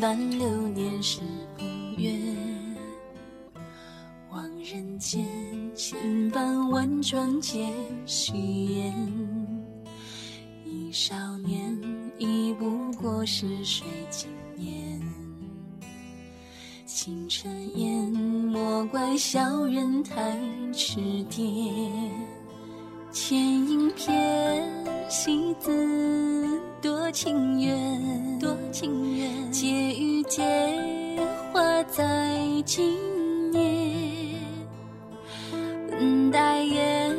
半流年是不月，望人间千般万转皆虚言。忆少年，忆不过是水经年。轻尘烟，莫怪小人太痴癫。千影翩。戏子，多情缘，多情缘，皆与皆化在今夜。待眼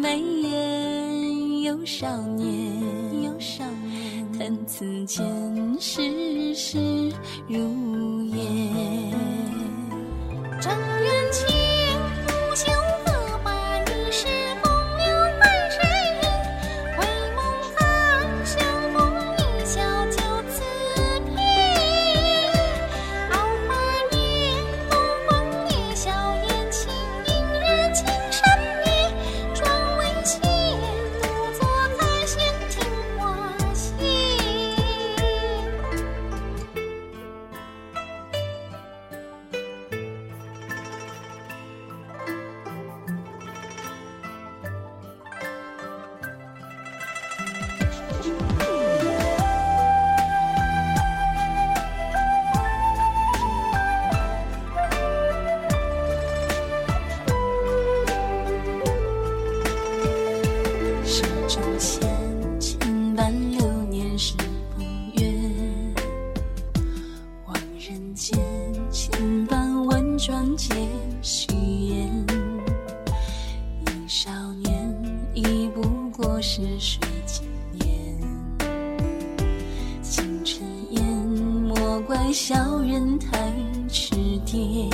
眉眼有少年，有少年，叹此间世事如烟。正缘情，正线，千般流年是不愿。望人间，千般万转皆虚言。忆少年，已不过是水经年。清晨烟，莫怪小人太痴癫。